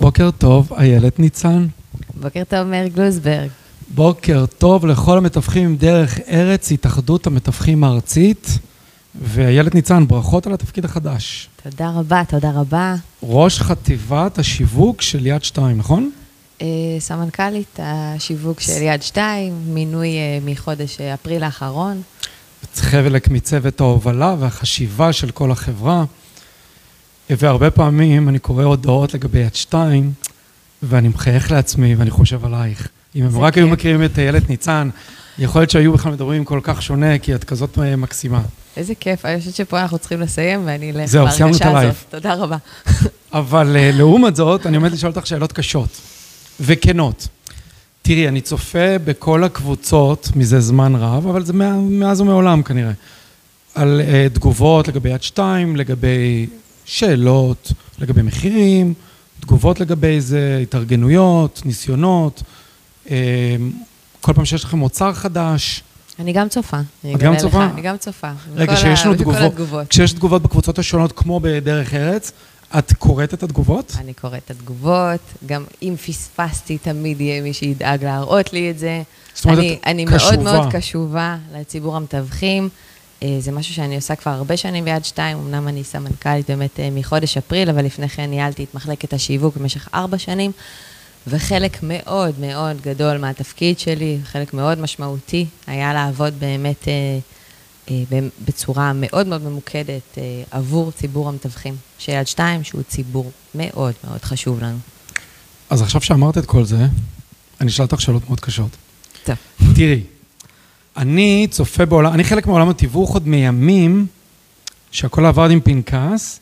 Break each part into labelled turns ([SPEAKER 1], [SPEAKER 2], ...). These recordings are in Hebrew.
[SPEAKER 1] בוקר טוב, איילת ניצן.
[SPEAKER 2] בוקר טוב, מאיר גלוזברג.
[SPEAKER 1] בוקר טוב לכל המתווכים עם דרך ארץ, התאחדות המתווכים הארצית. ואיילת ניצן, ברכות על התפקיד החדש.
[SPEAKER 2] תודה רבה, תודה רבה.
[SPEAKER 1] ראש חטיבת השיווק של יד שתיים, נכון?
[SPEAKER 2] אה, סמנכ"לית השיווק של יד שתיים, מינוי אה, מחודש אה, אפריל האחרון.
[SPEAKER 1] חלק מצוות ההובלה והחשיבה של כל החברה. והרבה פעמים אני קורא הודעות לגבי יד שתיים, ואני מחייך לעצמי ואני חושב עלייך. אם הם רק היו מכירים את איילת ניצן, יכול להיות שהיו בכלל מדברים כל כך שונה, כי את כזאת מקסימה.
[SPEAKER 2] איזה כיף, אני חושבת שפה אנחנו צריכים לסיים, ואני אלך
[SPEAKER 1] זהו, סיימנו את הלייב.
[SPEAKER 2] תודה רבה.
[SPEAKER 1] אבל לעומת זאת, אני עומד לשאול אותך שאלות קשות וכנות. תראי, אני צופה בכל הקבוצות מזה זמן רב, אבל זה מאז ומעולם כנראה, על uh, תגובות לגבי יד שתיים, לגבי שאלות, לגבי מחירים, תגובות לגבי זה, התארגנויות, ניסיונות, uh, כל פעם שיש לכם מוצר חדש.
[SPEAKER 2] אני גם צופה.
[SPEAKER 1] את גם צופה?
[SPEAKER 2] אני גם צופה.
[SPEAKER 1] רגע, כשיש לנו תגובות, כשיש תגובות בקבוצות השונות, כמו בדרך ארץ, את קוראת את התגובות?
[SPEAKER 2] אני קוראת את התגובות, גם אם פספסתי, תמיד יהיה מי שידאג להראות לי את זה. זאת אומרת, אני, אני מאוד מאוד קשובה לציבור המתווכים. אה, זה משהו שאני עושה כבר הרבה שנים ביד שתיים, אמנם אני סמנכ"לית באמת אה, מחודש אפריל, אבל לפני כן ניהלתי את מחלקת השיווק במשך ארבע שנים, וחלק מאוד מאוד גדול מהתפקיד שלי, חלק מאוד משמעותי, היה לעבוד באמת אה, בצורה מאוד מאוד ממוקדת עבור ציבור המתווכים של יד שתיים, שהוא ציבור מאוד מאוד חשוב לנו.
[SPEAKER 1] אז עכשיו שאמרת את כל זה, אני אשאל אותך שאלות מאוד קשות.
[SPEAKER 2] טוב.
[SPEAKER 1] תראי, אני צופה בעולם, אני חלק מעולם התיווך עוד מימים שהכל עבד עם פנקס,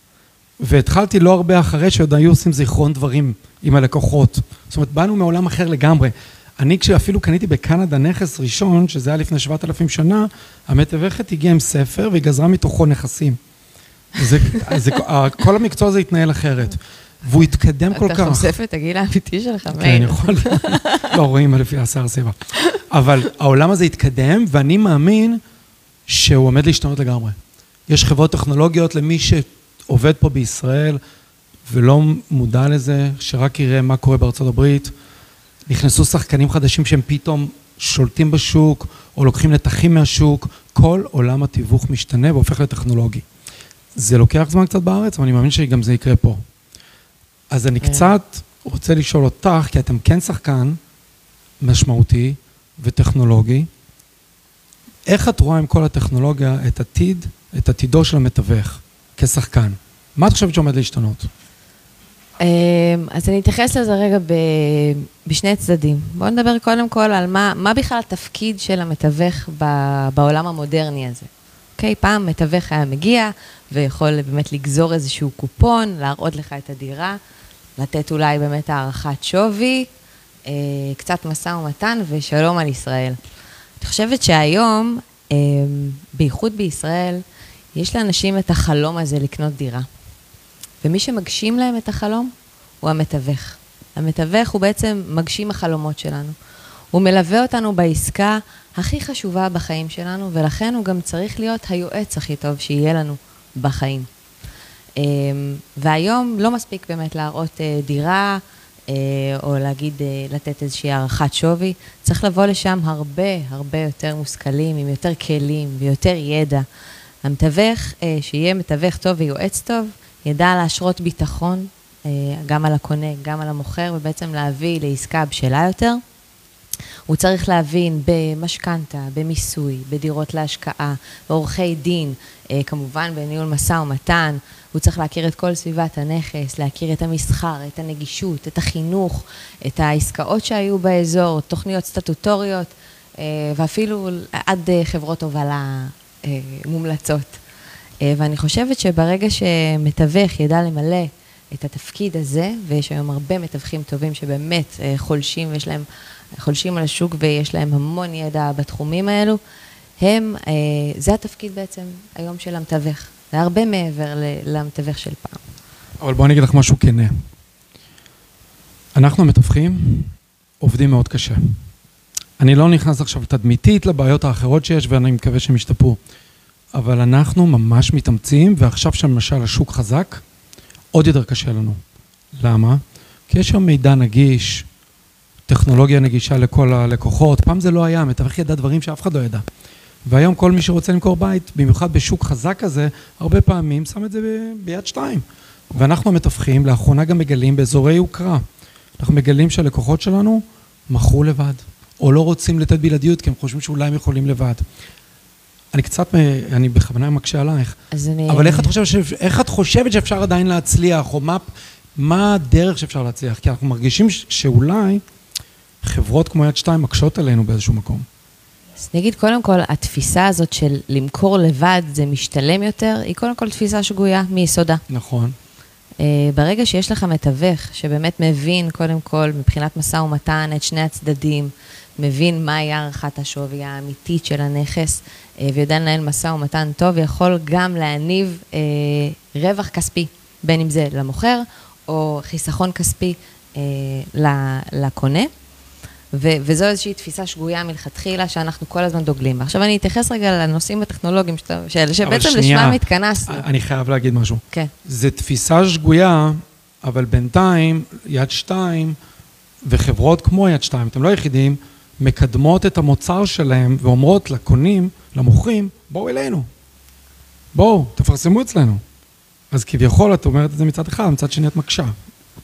[SPEAKER 1] והתחלתי לא הרבה אחרי שעוד היו עושים זיכרון דברים עם הלקוחות. זאת אומרת, באנו מעולם אחר לגמרי. אני כשאפילו קניתי בקנדה נכס ראשון, שזה היה לפני 7,000 שנה, המתווכת הגיעה עם ספר והיא גזרה מתוכו נכסים. זה, זה, כל המקצוע הזה התנהל אחרת. והוא התקדם כל כך.
[SPEAKER 2] אתה חושף את הגיל האמיתי שלך,
[SPEAKER 1] מאיר. כן, יכול להיות. לא רואים לפי השיער סיבה. אבל העולם הזה התקדם, ואני מאמין שהוא עומד להשתנות לגמרי. יש חברות טכנולוגיות למי שעובד פה בישראל ולא מודע לזה, שרק יראה מה קורה בארצות הברית. נכנסו שחקנים חדשים שהם פתאום שולטים בשוק, או לוקחים נתחים מהשוק. כל עולם התיווך משתנה והופך לטכנולוגי. זה לוקח זמן קצת בארץ, אבל אני מאמין שגם זה יקרה פה. אז אני כן. קצת רוצה לשאול אותך, כי אתם כן שחקן משמעותי וטכנולוגי, איך את רואה עם כל הטכנולוגיה את עתיד, את עתידו של המתווך כשחקן? מה את חושבת שעומד להשתנות?
[SPEAKER 2] אמ, אז אני אתייחס לזה רגע ב, בשני צדדים. בואו נדבר קודם כל על מה, מה בכלל התפקיד של המתווך ב, בעולם המודרני הזה. אוקיי, okay, פעם מתווך היה מגיע ויכול באמת לגזור איזשהו קופון, להראות לך את הדירה, לתת אולי באמת הערכת שווי, אה, קצת משא ומתן ושלום על ישראל. אני חושבת שהיום, אה, בייחוד בישראל, יש לאנשים את החלום הזה לקנות דירה. ומי שמגשים להם את החלום הוא המתווך. המתווך הוא בעצם מגשים החלומות שלנו. הוא מלווה אותנו בעסקה הכי חשובה בחיים שלנו, ולכן הוא גם צריך להיות היועץ הכי טוב שיהיה לנו בחיים. אמ, והיום לא מספיק באמת להראות אה, דירה, אה, או להגיד, אה, לתת איזושהי הערכת שווי, צריך לבוא לשם הרבה הרבה יותר מושכלים, עם יותר כלים ויותר ידע. המתווך, שיהיה מתווך טוב ויועץ טוב, ידע להשרות ביטחון, גם על הקונה, גם על המוכר, ובעצם להביא לעסקה בשלה יותר. הוא צריך להבין במשכנתה, במיסוי, בדירות להשקעה, בעורכי דין, כמובן בניהול משא ומתן, הוא צריך להכיר את כל סביבת הנכס, להכיר את המסחר, את הנגישות, את החינוך, את העסקאות שהיו באזור, תוכניות סטטוטוריות, אה, ואפילו עד אה, חברות הובלה מומלצות. ואני חושבת שברגע שמתווך ידע למלא את התפקיד הזה, ויש היום הרבה מתווכים טובים שבאמת חולשים ויש להם חולשים על השוק ויש להם המון ידע בתחומים האלו, הם, אה, זה התפקיד בעצם היום של המתווך. זה הרבה מעבר למתווך של פעם.
[SPEAKER 1] אבל בואי אני אגיד לך משהו כנה. אנחנו המתווכים עובדים מאוד קשה. אני לא נכנס עכשיו תדמיתית לבעיות האחרות שיש, ואני מקווה שהם ישתפרו. אבל אנחנו ממש מתאמצים, ועכשיו שלמשל השוק חזק, עוד יותר קשה לנו. למה? כי יש שם מידע נגיש, טכנולוגיה נגישה לכל הלקוחות. פעם זה לא היה, המתווך ידע דברים שאף אחד לא ידע. והיום כל מי שרוצה למכור בית, במיוחד בשוק חזק כזה, הרבה פעמים שם את זה ב- ביד שתיים. ואנחנו המתווכים, לאחרונה גם מגלים באזורי יוקרה. אנחנו מגלים שהלקוחות שלנו מכרו לבד, או לא רוצים לתת בלעדיות כי הם חושבים שאולי הם יכולים לבד. אני קצת, אני בכוונה מקשה עלייך,
[SPEAKER 2] אז אני...
[SPEAKER 1] אבל איך את חושבת, ש... איך את חושבת שאפשר עדיין להצליח, או מה, מה הדרך שאפשר להצליח? כי אנחנו מרגישים ש... שאולי חברות כמו יד שתיים מקשות עלינו באיזשהו מקום.
[SPEAKER 2] אז אני אגיד, קודם כל, התפיסה הזאת של למכור לבד זה משתלם יותר, היא קודם כל תפיסה שגויה מיסודה.
[SPEAKER 1] נכון.
[SPEAKER 2] Uh, ברגע שיש לך מתווך שבאמת מבין, קודם כל, מבחינת משא ומתן, את שני הצדדים, מבין מהי הערכת השווי האמיתית של הנכס, uh, ויודע לנהל משא ומתן טוב, יכול גם להניב uh, רווח כספי, בין אם זה למוכר או חיסכון כספי uh, לקונה. ו- וזו איזושהי תפיסה שגויה מלכתחילה שאנחנו כל הזמן דוגלים בה. עכשיו אני אתייחס רגע לנושאים הטכנולוגיים שאתה- של- שבעצם לשמם התכנסנו.
[SPEAKER 1] אני חייב להגיד משהו.
[SPEAKER 2] כן.
[SPEAKER 1] זו תפיסה שגויה, אבל בינתיים, יד שתיים וחברות כמו יד שתיים, אתם לא היחידים, מקדמות את המוצר שלהם ואומרות לקונים, למוכרים, בואו אלינו. בואו, תפרסמו אצלנו. אז כביכול את אומרת את זה מצד אחד, מצד שני את מקשה.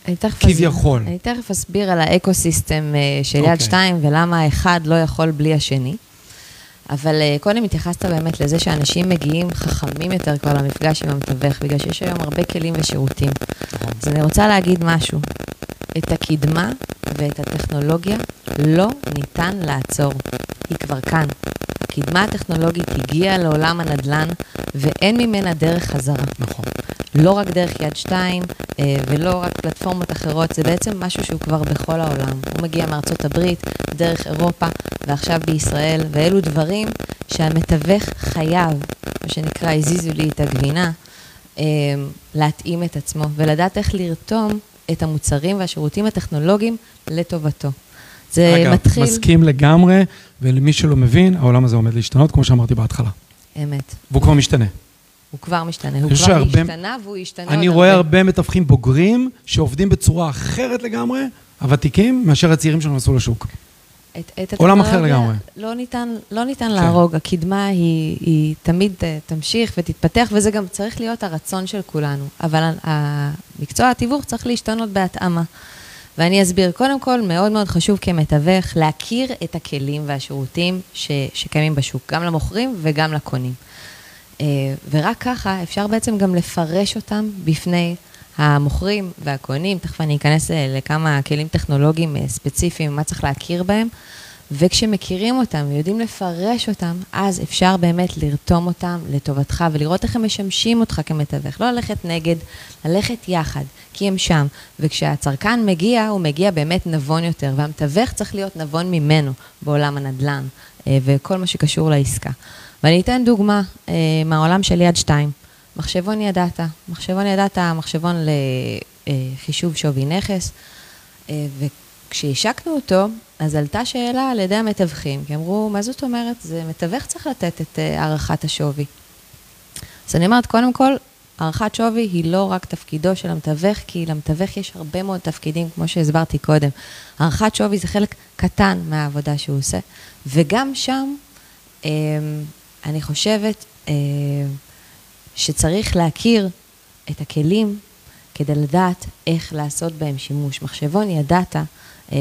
[SPEAKER 2] אני תכף
[SPEAKER 1] כביכול.
[SPEAKER 2] אסביר, אני תכף אסביר על האקו-סיסטם אה, של
[SPEAKER 1] אוקיי.
[SPEAKER 2] יד שתיים ולמה האחד לא יכול בלי השני. אבל אה, קודם התייחסת באמת לזה שאנשים מגיעים חכמים יותר כבר למפגש עם המתווך, בגלל שיש היום הרבה כלים ושירותים. אז אני רוצה להגיד משהו. את הקדמה ואת הטכנולוגיה לא ניתן לעצור. היא כבר כאן. הקדמה הטכנולוגית הגיעה לעולם הנדל"ן, ואין ממנה דרך חזרה.
[SPEAKER 1] נכון.
[SPEAKER 2] לא רק דרך יד שתיים אה, ולא רק פלטפורמות אחרות, זה בעצם משהו שהוא כבר בכל העולם. הוא מגיע מארצות הברית, דרך אירופה ועכשיו בישראל, ואלו דברים שהמתווך חייב, מה שנקרא, הזיזו לי את הגבינה, אה, להתאים את עצמו ולדעת איך לרתום את המוצרים והשירותים הטכנולוגיים לטובתו. זה
[SPEAKER 1] אגב,
[SPEAKER 2] מתחיל...
[SPEAKER 1] מסכים לגמרי, ולמי שלא מבין, העולם הזה עומד להשתנות, כמו שאמרתי בהתחלה.
[SPEAKER 2] אמת.
[SPEAKER 1] והוא כבר משתנה.
[SPEAKER 2] הוא כבר משתנה, הוא כבר השתנה והוא ישתנה עוד
[SPEAKER 1] אני רואה הרבה מתווכים בוגרים שעובדים בצורה אחרת לגמרי, הוותיקים, מאשר הצעירים שנכנסו לשוק.
[SPEAKER 2] את, את
[SPEAKER 1] עולם אחר לגמרי.
[SPEAKER 2] לא ניתן, לא ניתן
[SPEAKER 1] כן.
[SPEAKER 2] להרוג, הקדמה היא, היא תמיד אה, תמשיך ותתפתח, וזה גם צריך להיות הרצון של כולנו. אבל המקצוע התיווך צריך להשתנות בהתאמה. ואני אסביר, קודם כל, מאוד מאוד חשוב כמתווך להכיר את הכלים והשירותים ש, שקיימים בשוק, גם למוכרים וגם לקונים. אה, ורק ככה אפשר בעצם גם לפרש אותם בפני המוכרים והקונים. תכף אני אכנס אה, לכמה כלים טכנולוגיים אה, ספציפיים, מה צריך להכיר בהם. וכשמכירים אותם ויודעים לפרש אותם, אז אפשר באמת לרתום אותם לטובתך ולראות איך הם משמשים אותך כמתווך. לא ללכת נגד, ללכת יחד, כי הם שם. וכשהצרכן מגיע, הוא מגיע באמת נבון יותר, והמתווך צריך להיות נבון ממנו בעולם הנדל"ן אה, וכל מה שקשור לעסקה. ואני אתן דוגמה מהעולם של יד שתיים. מחשבון ידעת. מחשבון ידעת, מחשבון לחישוב שווי נכס, אה, וכשהשקנו אותו, אז עלתה שאלה על ידי המתווכים, כי אמרו, מה זאת אומרת? זה מתווך צריך לתת את אה, הערכת השווי. אז אני אומרת, קודם כל, הערכת שווי היא לא רק תפקידו של המתווך, כי למתווך יש הרבה מאוד תפקידים, כמו שהסברתי קודם. הערכת שווי זה חלק קטן מהעבודה שהוא עושה, וגם שם, אה, אני חושבת אה, שצריך להכיר את הכלים כדי לדעת איך לעשות בהם שימוש. מחשבון ידעת, אה,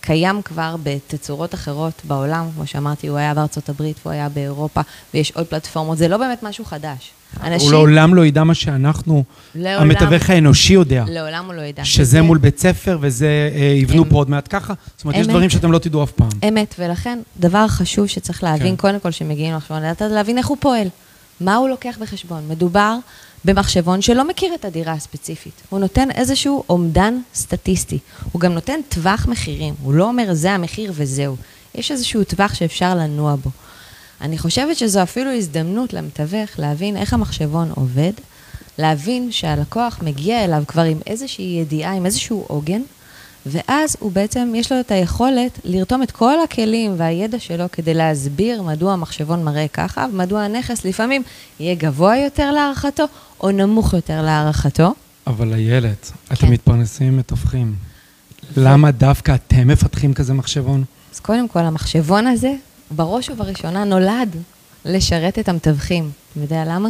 [SPEAKER 2] קיים כבר בתצורות אחרות בעולם, כמו שאמרתי, הוא היה בארצות הברית והוא היה באירופה, ויש עוד פלטפורמות, זה לא באמת משהו חדש.
[SPEAKER 1] הוא לעולם לא ידע מה שאנחנו,
[SPEAKER 2] לעולם-
[SPEAKER 1] המתווך האנושי יודע.
[SPEAKER 2] לעולם הוא לא ידע.
[SPEAKER 1] שזה מול בית ספר וזה אה, יבנו
[SPEAKER 2] אמת.
[SPEAKER 1] פה עוד מעט ככה. זאת אומרת, יש
[SPEAKER 2] אמת.
[SPEAKER 1] דברים שאתם לא תדעו אף פעם.
[SPEAKER 2] אמת, ולכן דבר חשוב שצריך להבין,
[SPEAKER 1] כן.
[SPEAKER 2] קודם כל שמגיעים למחשבון, לדעת להבין איך הוא פועל, מה הוא לוקח בחשבון. מדובר במחשבון שלא מכיר את הדירה הספציפית, הוא נותן איזשהו אומדן סטטיסטי, הוא גם נותן טווח מחירים, הוא לא אומר זה המחיר וזהו, יש איזשהו טווח שאפשר לנוע בו. אני חושבת שזו אפילו הזדמנות למתווך להבין איך המחשבון עובד, להבין שהלקוח מגיע אליו כבר עם איזושהי ידיעה, עם איזשהו עוגן, ואז הוא בעצם, יש לו את היכולת לרתום את כל הכלים והידע שלו כדי להסביר מדוע המחשבון מראה ככה, ומדוע הנכס לפעמים יהיה גבוה יותר להערכתו או נמוך יותר להערכתו.
[SPEAKER 1] אבל איילת, אתם מתפרנסים מתווכים. למה דווקא אתם מפתחים כזה מחשבון?
[SPEAKER 2] אז קודם כל, המחשבון הזה, בראש ובראשונה, נולד לשרת את המתווכים. אתה יודע למה?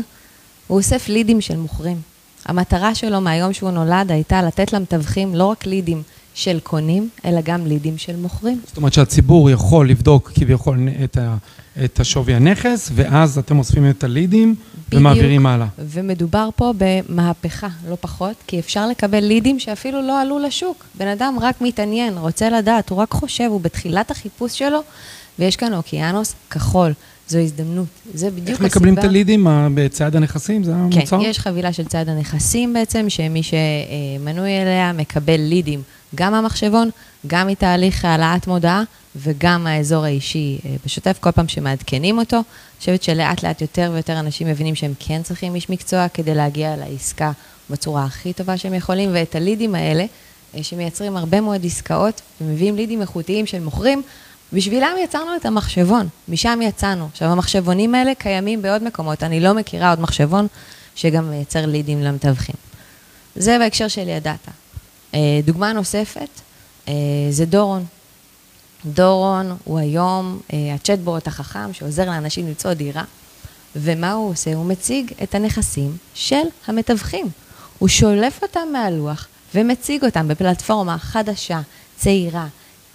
[SPEAKER 2] הוא אוסף לידים של מוכרים. המטרה שלו מהיום שהוא נולד הייתה לתת למתווכים לא רק לידים של קונים, אלא גם לידים של מוכרים.
[SPEAKER 1] זאת אומרת שהציבור יכול לבדוק כביכול את, ה, את השווי הנכס, ואז אתם אוספים את הלידים בדיוק. ומעבירים הלאה.
[SPEAKER 2] ומדובר פה במהפכה, לא פחות, כי אפשר לקבל לידים שאפילו לא עלו לשוק. בן אדם רק מתעניין, רוצה לדעת, הוא רק חושב, הוא בתחילת החיפוש שלו, ויש כאן אוקיינוס כחול. זו הזדמנות, זה בדיוק
[SPEAKER 1] הסיבה. איך מקבלים את הלידים בצייד הנכסים? זה המוצר?
[SPEAKER 2] כן, יש חבילה של צייד הנכסים בעצם, שמי שמנוי אליה מקבל לידים גם מהמחשבון, גם מתהליך העלאת מודעה וגם מהאזור האישי אה, בשוטף, כל פעם שמעדכנים אותו. אני חושבת שלאט לאט יותר ויותר אנשים מבינים שהם כן צריכים איש מקצוע כדי להגיע לעסקה בצורה הכי טובה שהם יכולים, ואת הלידים האלה, אה, שמייצרים הרבה מאוד עסקאות ומביאים לידים איכותיים של מוכרים, בשבילם יצרנו את המחשבון, משם יצאנו. עכשיו, המחשבונים האלה קיימים בעוד מקומות, אני לא מכירה עוד מחשבון שגם מייצר לידים למתווכים. זה בהקשר של ידעת. אה, דוגמה נוספת אה, זה דורון. דורון הוא היום אה, הצ'טבוט החכם שעוזר לאנשים למצוא דירה, ומה הוא עושה? הוא מציג את הנכסים של המתווכים. הוא שולף אותם מהלוח ומציג אותם בפלטפורמה חדשה, צעירה,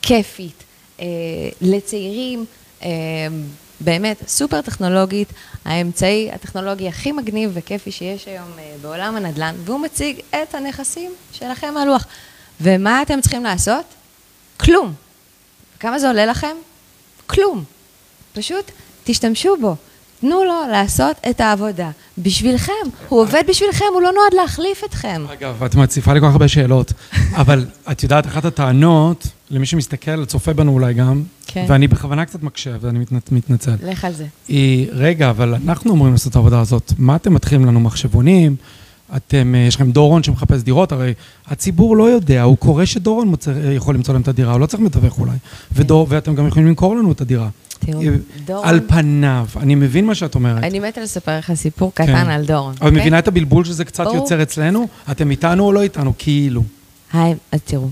[SPEAKER 2] כיפית, לצעירים, באמת סופר טכנולוגית, האמצעי הטכנולוגי הכי מגניב וכיפי שיש היום בעולם הנדל"ן, והוא מציג את הנכסים שלכם מהלוח. ומה אתם צריכים לעשות? כלום. כמה זה עולה לכם? כלום. פשוט תשתמשו בו. תנו לו לעשות את העבודה. בשבילכם. הוא עובד בשבילכם, הוא לא נועד להחליף אתכם.
[SPEAKER 1] אגב, את מציפה לי כל כך הרבה שאלות, אבל את יודעת, אחת הטענות, למי שמסתכל, צופה בנו אולי גם, כן. ואני בכוונה קצת מקשב, ואני מת, מתנצל.
[SPEAKER 2] לך על זה.
[SPEAKER 1] היא, רגע, אבל אנחנו אמורים לעשות את העבודה הזאת. מה אתם מתחילים לנו מחשבונים? אתם, אה, יש לכם דורון שמחפש דירות, הרי הציבור לא יודע, הוא קורא שדורון מוצא, אה, יכול למצוא להם את הדירה, הוא לא צריך מתווך אולי. ודור, ואתם גם יכולים למכור לנו את הדירה. תראו, אה, דורון... על פניו, אני מבין מה שאת אומרת.
[SPEAKER 2] אני מתה לספר לך סיפור כן. קטן על דורון.
[SPEAKER 1] אבל okay? מבינה את הבלבול שזה קצת ברור. יוצר אצלנו? אתם איתנו או לא איתנו? כאילו.
[SPEAKER 2] היי, אז תראו,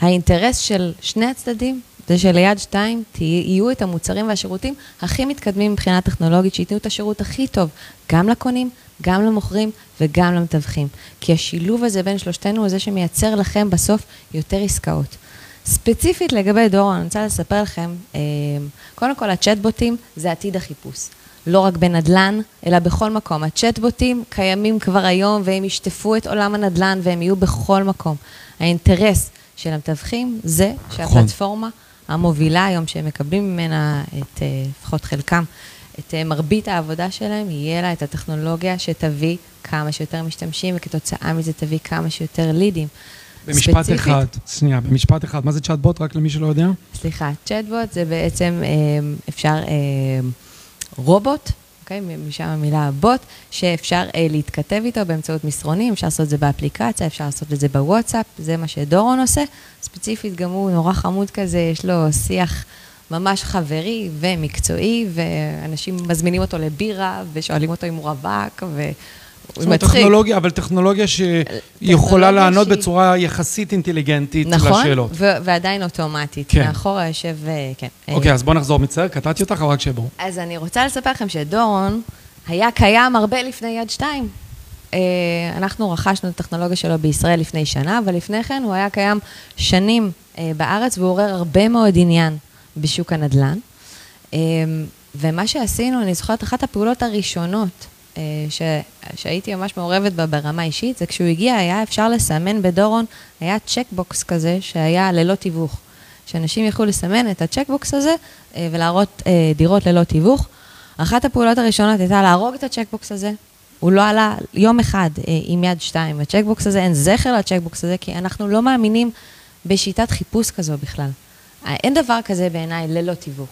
[SPEAKER 2] האינטרס של שני הצדדים זה שליד שתיים יהיו את המוצרים והשירותים הכי מתקדמים מבחינה טכנולוגית, שייתנו את השירות הכי טוב, גם לקונים, גם למוכרים וגם למתווכים. כי השילוב הזה בין שלושתנו הוא זה שמייצר לכם בסוף יותר עסקאות. ספציפית לגבי דור, אני רוצה לספר לכם, אה, קודם כל הצ'טבוטים זה עתיד החיפוש. לא רק בנדל"ן, אלא בכל מקום. הצ'טבוטים קיימים כבר היום והם ישטפו את עולם הנדל"ן והם יהיו בכל מקום. האינטרס של המתווכים זה נכון. שהפלטפורמה המובילה היום, שהם מקבלים ממנה את, אה, לפחות חלקם, את אה, מרבית העבודה שלהם, יהיה לה את הטכנולוגיה שתביא כמה שיותר משתמשים, וכתוצאה מזה תביא כמה שיותר לידים.
[SPEAKER 1] במשפט ספציפית. אחד, שנייה, במשפט אחד, מה זה צ'אטבוט, רק למי שלא יודע?
[SPEAKER 2] סליחה, צ'אטבוט זה בעצם, אה, אפשר, רובוט, אוקיי? משם המילה בוט, שאפשר להתכתב איתו באמצעות מסרונים, אפשר לעשות את זה באפליקציה, אפשר לעשות את זה בוואטסאפ, זה מה שדורון עושה. ספציפית, גם הוא נורא חמוד כזה, יש לו שיח ממש חברי ומקצועי, ואנשים מזמינים אותו לבירה, ושואלים אותו אם הוא רווק, ו...
[SPEAKER 1] זאת אומרת, טכנולוגיה, אבל טכנולוגיה שיכולה לענות שהיא... בצורה יחסית אינטליגנטית
[SPEAKER 2] נכון,
[SPEAKER 1] לשאלות.
[SPEAKER 2] נכון, ועדיין אוטומטית. כן. מאחורה יושב, אה, כן.
[SPEAKER 1] אוקיי, אז בואו נחזור, מצטער, קטעתי אותך, אבל רק שיהיה
[SPEAKER 2] אז אני רוצה לספר לכם שדורון היה קיים הרבה לפני יד שתיים. אה, אנחנו רכשנו את הטכנולוגיה שלו בישראל לפני שנה, אבל לפני כן הוא היה קיים שנים אה, בארץ והוא עורר הרבה מאוד עניין. בשוק הנדל"ן. ומה שעשינו, אני זוכרת, אחת הפעולות הראשונות אה, ש... שהייתי ממש מעורבת בה ברמה אישית, זה כשהוא הגיע, היה אפשר לסמן בדורון, היה checkbox כזה שהיה ללא תיווך. שאנשים יכלו לסמן את ה checkbox הזה אה, ולהראות אה, דירות ללא תיווך. אחת הפעולות הראשונות הייתה להרוג את ה checkbox הזה. הוא לא עלה יום אחד עם יד שתיים. ה checkbox הזה, אין זכר ל checkbox הזה, כי אנחנו לא מאמינים בשיטת חיפוש כזו בכלל. אין דבר כזה בעיניי ללא תיווך.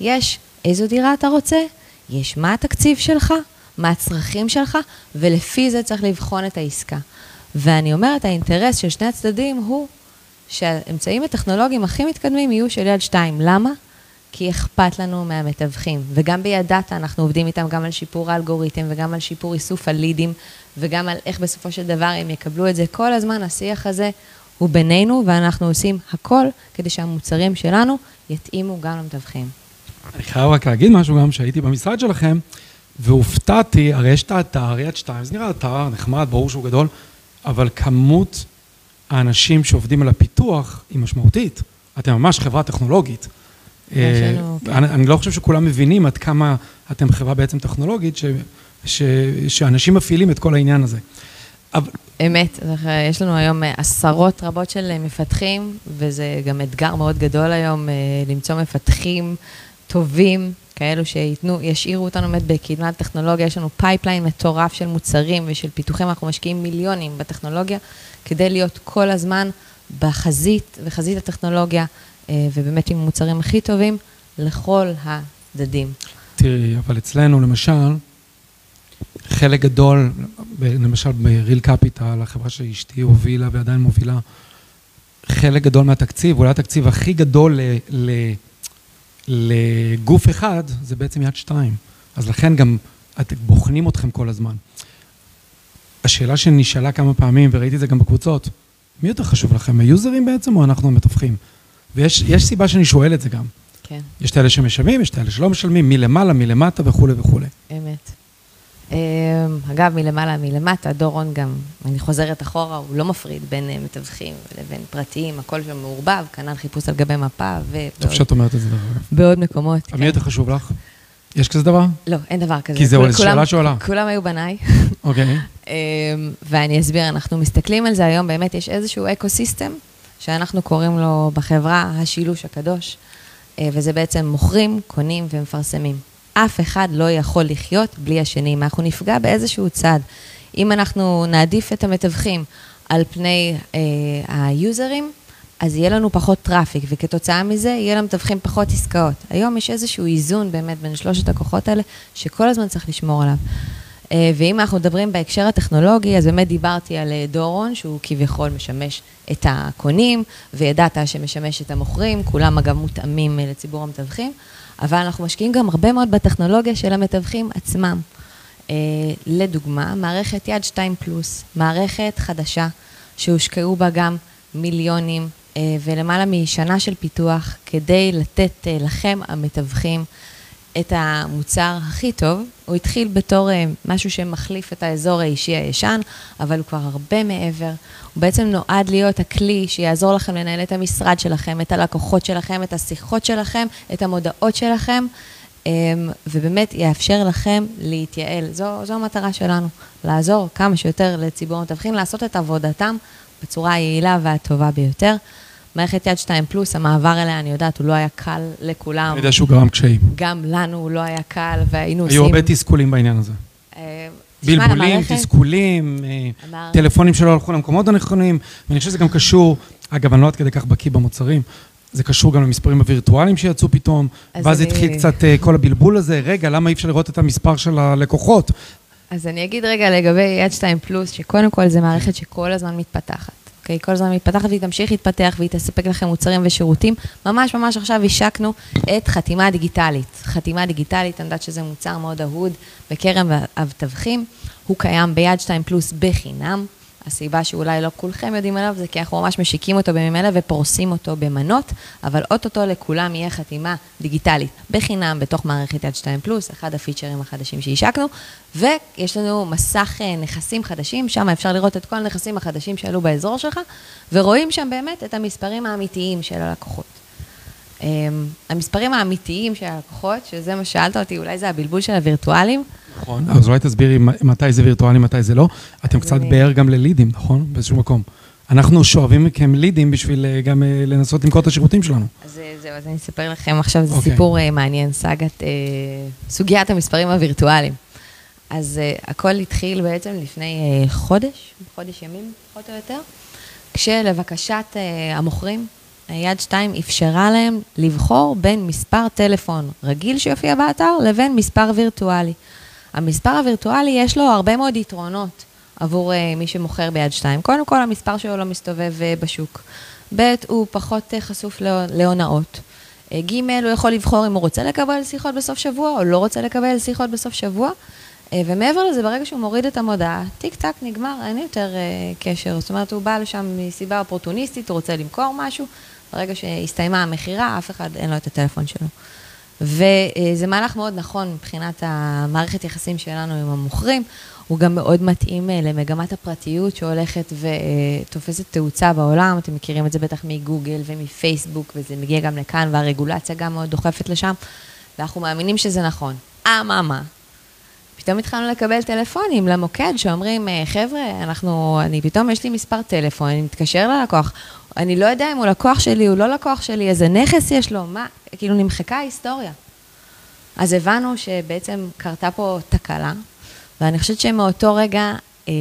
[SPEAKER 2] יש איזו דירה אתה רוצה, יש מה התקציב שלך, מה הצרכים שלך, ולפי זה צריך לבחון את העסקה. ואני אומרת, האינטרס של שני הצדדים הוא שהאמצעים הטכנולוגיים הכי מתקדמים יהיו של יד שתיים. למה? כי אכפת לנו מהמתווכים. וגם בידעתה אנחנו עובדים איתם גם על שיפור האלגוריתם וגם על שיפור איסוף הלידים וגם על איך בסופו של דבר הם יקבלו את זה. כל הזמן השיח הזה הוא בינינו, ואנחנו עושים הכל כדי שהמוצרים שלנו יתאימו גם למתווכים.
[SPEAKER 1] אני חייב רק להגיד משהו גם, שהייתי במשרד שלכם, והופתעתי, הרי יש את האתר, יד שתיים, זה נראה אתר נחמד, ברור שהוא גדול, אבל כמות האנשים שעובדים על הפיתוח היא משמעותית. אתם ממש חברה טכנולוגית.
[SPEAKER 2] אה, כן.
[SPEAKER 1] אני, אני לא חושב שכולם מבינים עד כמה אתם חברה בעצם טכנולוגית, ש, ש, שאנשים מפעילים את כל העניין הזה.
[SPEAKER 2] אבל... אמת, יש לנו היום אה, עשרות רבות של אה, מפתחים, וזה גם אתגר מאוד גדול היום למצוא מפתחים טובים, כאלו שייתנו, ישאירו אותנו באמת בקדמת טכנולוגיה, יש לנו pipeline מטורף של מוצרים ושל פיתוחים, אנחנו משקיעים מיליונים בטכנולוגיה, כדי להיות כל הזמן בחזית, בחזית הטכנולוגיה, אה, ובאמת עם המוצרים הכי טובים לכל הצדדים.
[SPEAKER 1] תראי, אבל אצלנו, למשל, חלק גדול, למשל ב-real capital, החברה שאשתי הובילה ועדיין מובילה, חלק גדול מהתקציב, אולי התקציב הכי גדול ל... ל לגוף אחד, זה בעצם יד שתיים. אז לכן גם את, בוחנים אתכם כל הזמן. השאלה שנשאלה כמה פעמים, וראיתי את זה גם בקבוצות, מי יותר חשוב לכם, היוזרים בעצם או אנחנו המתווכים? ויש סיבה שאני שואל את זה גם.
[SPEAKER 2] כן.
[SPEAKER 1] יש את אלה שמשלמים, יש את אלה שלא משלמים, מלמעלה, מלמטה וכולי וכולי.
[SPEAKER 2] אמת. אמ, אגב, מלמעלה, מלמטה, דורון גם, אני חוזרת אחורה, הוא לא מפריד בין אה, מתווכים לבין פרטיים, הכל שם מעורבב, כנ"ל חיפוש על גבי מפה
[SPEAKER 1] ובעוד... טוב שאת אומרת את זה.
[SPEAKER 2] בעוד מקומות.
[SPEAKER 1] מי כן. יותר חשוב לך? יש כזה דבר?
[SPEAKER 2] לא, אין דבר כזה.
[SPEAKER 1] כי זהו, זו שאלה שעולה.
[SPEAKER 2] כולם היו בניי.
[SPEAKER 1] אוקיי.
[SPEAKER 2] אמ, ואני אסביר, אנחנו מסתכלים על זה היום, באמת יש איזשהו ecosystem, שאנחנו קוראים לו בחברה השילוש הקדוש, אה, וזה בעצם מוכרים, קונים ומפרסמים. אף אחד לא יכול לחיות בלי השני. אם אנחנו נפגע באיזשהו צד, אם אנחנו נעדיף את המתווכים על פני אה, היוזרים, אז יהיה לנו פחות traffic, וכתוצאה מזה יהיה למתווכים פחות עסקאות. היום יש איזשהו איזון באמת בין שלושת הכוחות האלה, שכל הזמן צריך לשמור עליו. אה, ואם אנחנו מדברים בהקשר הטכנולוגי, אז באמת דיברתי על אה, דורון, שהוא כביכול משמש את הקונים, וידעת שמשמש את המוכרים, כולם אגב מותאמים אה, לציבור המתווכים. אבל אנחנו משקיעים גם הרבה מאוד בטכנולוגיה של המתווכים עצמם. Uh, לדוגמה, מערכת יד 2 פלוס, מערכת חדשה שהושקעו בה גם מיליונים uh, ולמעלה משנה של פיתוח כדי לתת uh, לכם, המתווכים, את המוצר הכי טוב. הוא התחיל בתור אה, משהו שמחליף את האזור האישי הישן, אבל הוא כבר הרבה מעבר. הוא בעצם נועד להיות הכלי שיעזור לכם לנהל את המשרד שלכם, את הלקוחות שלכם, את השיחות שלכם, את המודעות שלכם, אמ, ובאמת יאפשר לכם להתייעל. זו, זו המטרה שלנו, לעזור כמה שיותר לציבור המתווכים, לעשות את עבודתם בצורה היעילה והטובה ביותר. מערכת יד 2 פלוס, המעבר אליה, אני יודעת, הוא לא היה קל לכולם.
[SPEAKER 1] אני יודע שהוא גרם קשיים.
[SPEAKER 2] גם לנו הוא לא היה קל, והיינו עושים...
[SPEAKER 1] היו הרבה תסכולים בעניין הזה. אה, בלבולים, תסכולים, אה, טלפונים שלא הלכו למקומות הנכונים, ואני חושב שזה גם קשור, אגב, אני לא עד כדי כך בקיא במוצרים, זה קשור גם למספרים הווירטואליים שיצאו פתאום, ואז אני... התחיל קצת אה, כל הבלבול הזה, רגע, למה אי אפשר לראות את המספר של הלקוחות?
[SPEAKER 2] אז אני אגיד רגע לגבי יד 2 פלוס, שקודם כל זו מערכת שכל הזמן מתפתחת. אוקיי? כל הזמן מתפתחת והיא תמשיך להתפתח והיא תספק לכם מוצרים ושירותים. ממש ממש עכשיו השקנו את חתימה דיגיטלית. חתימה דיגיטלית, אני יודעת שזה מוצר מאוד אהוד בקרן המתווכים. הוא קיים ביד 2 פלוס בחינם. הסיבה שאולי לא כולכם יודעים עליו זה כי אנחנו ממש משיקים אותו בימים אלה ופורסים אותו במנות, אבל אוטוטו לכולם יהיה חתימה דיגיטלית בחינם בתוך מערכת יד 2 פלוס, אחד הפיצ'רים החדשים שהשקנו, ויש לנו מסך אה, נכסים חדשים, שם אפשר לראות את כל הנכסים החדשים שעלו באזור שלך, ורואים שם באמת את המספרים האמיתיים של הלקוחות. אמ, המספרים האמיתיים של הלקוחות, שזה מה ששאלת אותי, אולי זה הבלבול של הווירטואלים.
[SPEAKER 1] נכון, אז אולי תסבירי מתי זה וירטואלי, מתי זה לא. אתם קצת באר גם ללידים, נכון? באיזשהו מקום. אנחנו שואבים מכם לידים בשביל אה, גם אה, לנסות למכור את השירותים שלנו.
[SPEAKER 2] אז זהו, אז אני אספר לכם עכשיו, זה. אוקיי. סיפור מעניין, סאגת, סוגיית המספרים הווירטואליים. אז הכל התחיל בעצם לפני חודש, חודש ימים, פחות או יותר, כשלבקשת המוכרים, יד שתיים אפשרה להם לבחור בין מספר טלפון רגיל שיופיע באתר לבין מספר וירטואלי. המספר הווירטואלי יש לו הרבה מאוד יתרונות עבור uh, מי שמוכר ביד שתיים. קודם כל, המספר שלו לא מסתובב uh, בשוק. ב', הוא פחות uh, חשוף להונאות. אה, ג', הוא יכול לבחור אם הוא רוצה לקבל שיחות בסוף שבוע או לא רוצה לקבל שיחות בסוף שבוע. אה, ומעבר לזה, ברגע שהוא מוריד את המודעה, טיק טק נגמר, אין יותר אה, קשר. זאת אומרת, הוא בא לשם מסיבה אופורטוניסטית, הוא רוצה למכור משהו, ברגע שהסתיימה המכירה, אף אחד אין לו את הטלפון שלו. וזה מהלך מאוד נכון מבחינת המערכת יחסים שלנו עם המוכרים. הוא גם מאוד מתאים אה, למגמת הפרטיות שהולכת ותופסת תאוצה בעולם. אתם מכירים את זה בטח מגוגל ומפייסבוק, וזה מגיע גם לכאן, והרגולציה גם מאוד דוחפת לשם, ואנחנו מאמינים שזה נכון. אממה, פתאום התחלנו לקבל טלפונים למוקד שאומרים, אה, חבר'ה, אנחנו, אני פתאום, יש לי מספר טלפון, אני מתקשר ללקוח, אני לא יודע אם הוא לקוח שלי, הוא לא לקוח שלי, איזה נכס יש לו, מה, כאילו נמחקה ההיסטוריה. אז הבנו שבעצם קרתה פה תקלה, ואני חושבת שמאותו רגע אה,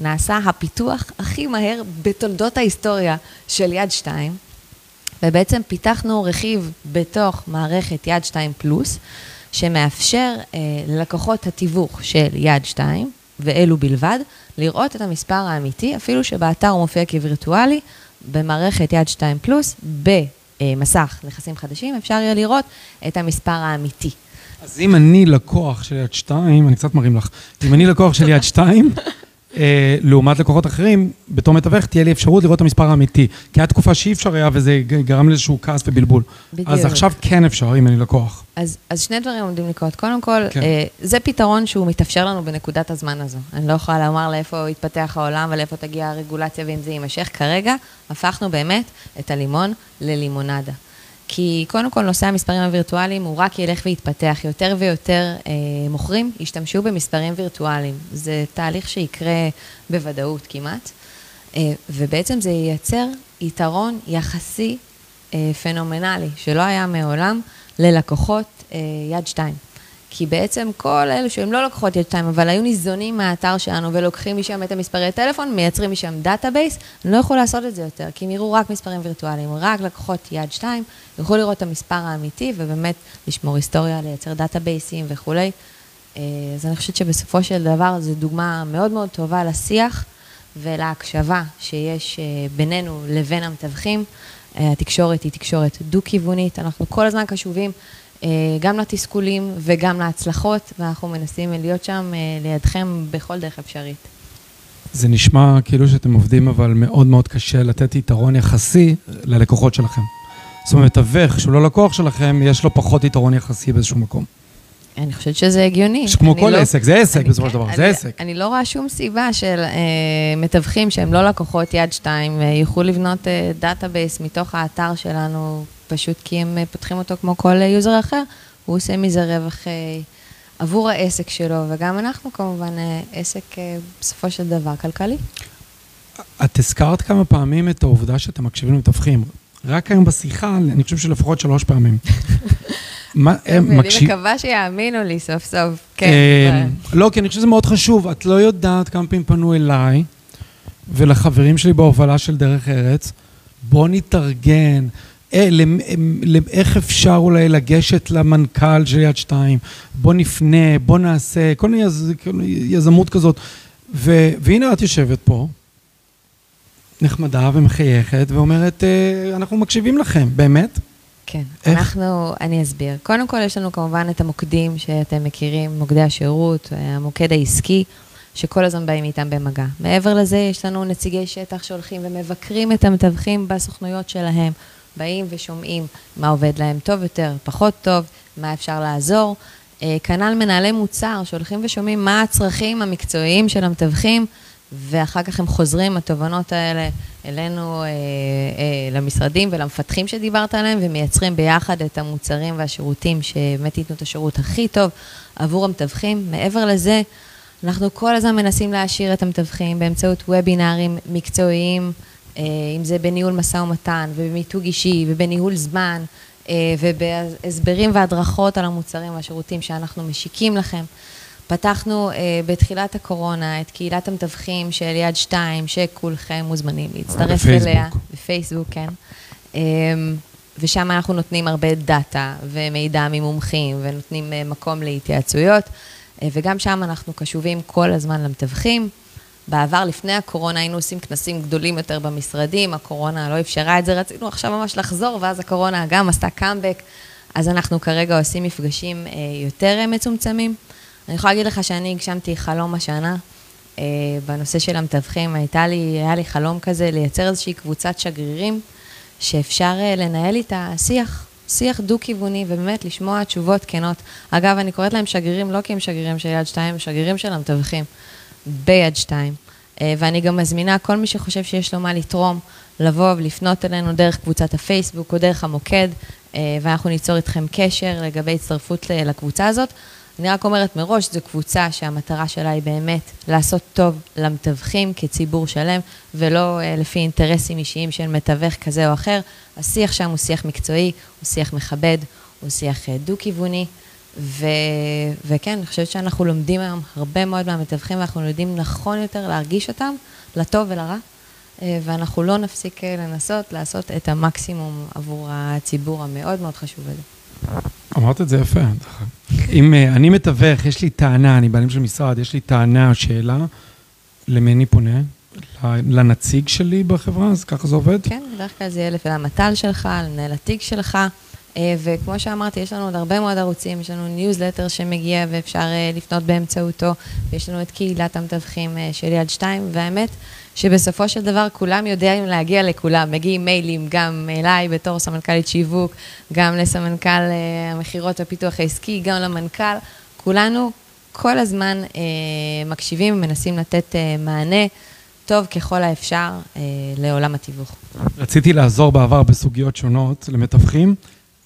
[SPEAKER 2] נעשה הפיתוח הכי מהר בתולדות ההיסטוריה של יד 2, ובעצם פיתחנו רכיב בתוך מערכת יד 2 פלוס, שמאפשר אה, ללקוחות התיווך של יד 2, ואלו בלבד, לראות את המספר האמיתי, אפילו שבאתר הוא מופיע כווירטואלי, במערכת יד 2 פלוס, במסך נכסים חדשים, אפשר יהיה לראות את המספר האמיתי.
[SPEAKER 1] אז אם אני לקוח של יד 2, אני קצת מרים לך, אם אני לקוח של יד 2, אה, לעומת לקוחות אחרים, בתור מתווך תהיה לי אפשרות לראות את המספר האמיתי. כי הייתה תקופה שאי אפשר היה וזה גרם לאיזשהו כעס ובלבול. בדיוק. אז עכשיו כן אפשר, אם אני לקוח.
[SPEAKER 2] אז, אז שני דברים עומדים לקרות. קודם כל, כן. אה, זה פתרון שהוא מתאפשר לנו בנקודת הזמן הזו. אני לא יכולה לומר לאיפה יתפתח העולם ולאיפה תגיע הרגולציה ואם זה יימשך. כרגע הפכנו באמת את הלימון ללימונדה. כי קודם כל נושא המספרים הווירטואליים הוא רק ילך ויתפתח. יותר ויותר אה, מוכרים ישתמשו במספרים וירטואליים. זה תהליך שיקרה בוודאות כמעט, אה, ובעצם זה ייצר יתרון יחסי אה, פנומנלי, שלא היה מעולם ללקוחות אה, יד שתיים. כי בעצם כל אלו שהם לא לקוחות יד שתיים, אבל היו ניזונים מהאתר שלנו ולוקחים משם את המספרי טלפון, מייצרים משם database, הם לא יכלו לעשות את זה יותר, כי הם יראו רק מספרים וירטואליים, רק לקוחות יד שתיים, יוכלו לראות את המספר האמיתי ובאמת לשמור היסטוריה, לייצר דאטאבייסים וכולי. אה, אז אני חושבת שבסופו של דבר זו דוגמה מאוד מאוד טובה לשיח ולהקשבה שיש אה, בינינו לבין המתווכים. אה, התקשורת היא תקשורת דו-כיוונית, אנחנו כל הזמן קשובים גם לתסכולים וגם להצלחות, ואנחנו מנסים להיות שם אה, לידכם בכל דרך אפשרית.
[SPEAKER 1] זה נשמע כאילו שאתם עובדים, אבל מאוד מאוד קשה לתת יתרון יחסי ללקוחות שלכם. זאת אומרת, מתווך שהוא לא לקוח שלכם, יש לו פחות יתרון יחסי באיזשהו מקום.
[SPEAKER 2] אני חושבת שזה הגיוני.
[SPEAKER 1] כמו כל לא, עסק, זה עסק בסופו של דבר, זה עסק.
[SPEAKER 2] אני לא רואה שום סיבה של אה, מתווכים שהם לא לקוחות יד שתיים, אה, יוכלו לבנות אה, database מתוך האתר שלנו, פשוט כי הם אה, פותחים אותו כמו כל user אחר, הוא עושה מזה רווח אה, עבור העסק שלו, וגם אנחנו כמובן אה, עסק אה, בסופו של דבר כלכלי.
[SPEAKER 1] את הזכרת כמה פעמים את העובדה שאתם מקשיבים למתווכים. רק היום בשיחה, אני חושב שלפחות שלוש פעמים.
[SPEAKER 2] מה, הם מקשיב... אני מקווה שיאמינו לי סוף סוף, כן.
[SPEAKER 1] אמ, לא, כי אני חושב שזה מאוד חשוב. את לא יודעת כמה פעמים פנו אליי ולחברים שלי בהובלה של דרך ארץ, בוא נתארגן. אה, איך אפשר אולי לגשת למנכ"ל של יד שתיים, בוא נפנה, בוא נעשה, כל מיני יז, יזמות כזאת. ו, והנה את יושבת פה, נחמדה ומחייכת, ואומרת, אה, אנחנו מקשיבים לכם, באמת.
[SPEAKER 2] כן, איך? אנחנו, אני אסביר. קודם כל, יש לנו כמובן את המוקדים שאתם מכירים, מוקדי השירות, המוקד העסקי, שכל הזמן באים איתם במגע. מעבר לזה, יש לנו נציגי שטח שהולכים ומבקרים את המתווכים בסוכנויות שלהם, באים ושומעים מה עובד להם טוב יותר, פחות טוב, מה אפשר לעזור. אה, כנ"ל מנהלי מוצר שהולכים ושומעים מה הצרכים המקצועיים של המתווכים. ואחר כך הם חוזרים, התובנות האלה, אלינו, אה, אה, למשרדים ולמפתחים שדיברת עליהם, ומייצרים ביחד את המוצרים והשירותים שבאמת ייתנו את השירות הכי טוב עבור המתווכים. מעבר לזה, אנחנו כל הזמן מנסים להעשיר את המתווכים באמצעות וובינארים מקצועיים, אם זה בניהול משא ומתן, ובמיתוג אישי, ובניהול זמן, אה, ובהסברים והדרכות על המוצרים והשירותים שאנחנו משיקים לכם. פתחנו uh, בתחילת הקורונה את קהילת המתווכים של יד שתיים, שכולכם מוזמנים להצטרף בפייסבוק. אליה. בפייסבוק, כן. ושם אנחנו נותנים הרבה דאטה ומידע ממומחים, ונותנים מקום להתייעצויות, וגם שם אנחנו קשובים כל הזמן למתווכים. בעבר, לפני הקורונה, היינו עושים כנסים גדולים יותר במשרדים, הקורונה לא אפשרה את זה, רצינו עכשיו ממש לחזור, ואז הקורונה גם עשתה קאמבק, אז אנחנו כרגע עושים מפגשים אה, יותר אה, מצומצמים. אני יכולה להגיד לך שאני הגשמתי חלום השנה, אה, בנושא של המתווכים, הייתה לי, היה לי חלום כזה לייצר איזושהי קבוצת שגרירים, שאפשר אה, לנהל איתה שיח. שיח דו-כיווני, ובאמת לשמוע תשובות כנות. אגב, אני קוראת להם שגרירים לא כי הם שגרירים של יד שתיים, הם שגרירים של המתווכים ביד שתיים. אה, ואני גם מזמינה כל מי שחושב שיש לו מה לתרום, לבוא ולפנות אלינו דרך קבוצת הפייסבוק או דרך המוקד, אה, ואנחנו ניצור איתכם קשר לגבי הצטרפות לקבוצה הזאת. אני רק אומרת מראש, זו קבוצה שהמטרה שלה היא באמת לעשות טוב למתווכים כציבור שלם, ולא לפי אינטרסים אישיים של מתווך כזה או אחר. השיח שם הוא שיח מקצועי, הוא שיח מכבד, הוא שיח דו-כיווני, ו... וכן, אני חושבת שאנחנו לומדים היום הרבה מאוד מהמתווכים, ואנחנו יודעים נכון יותר להרגיש אותם, לטוב ולרע, uh, ואנחנו לא נפסיק לנסות לעשות את המקסימום עבור הציבור המאוד מאוד חשוב הזה.
[SPEAKER 1] אמרת את זה יפה. אם uh, אני מתווך, יש לי טענה, אני בעלים של משרד, יש לי טענה או שאלה, למי אני פונה? לנציג שלי בחברה? אז ככה זה עובד?
[SPEAKER 2] כן, בדרך כלל זה יהיה לפי המט"ל שלך, למנהל התיק שלך. אה, וכמו שאמרתי, יש לנו עוד הרבה מאוד ערוצים, יש לנו ניוזלטר שמגיע ואפשר אה, לפנות באמצעותו, ויש לנו את קהילת המתווכים של יד שתיים, והאמת שבסופו של דבר כולם יודעים להגיע לכולם, מגיעים מיילים גם אליי בתור סמנכ"לית שיווק, גם לסמנכ"ל אה, המכירות והפיתוח העסקי, גם למנכ"ל, כולנו כל הזמן אה, מקשיבים ומנסים לתת אה, מענה. טוב ככל האפשר אה, לעולם התיווך.
[SPEAKER 1] רציתי לעזור בעבר בסוגיות שונות למתווכים,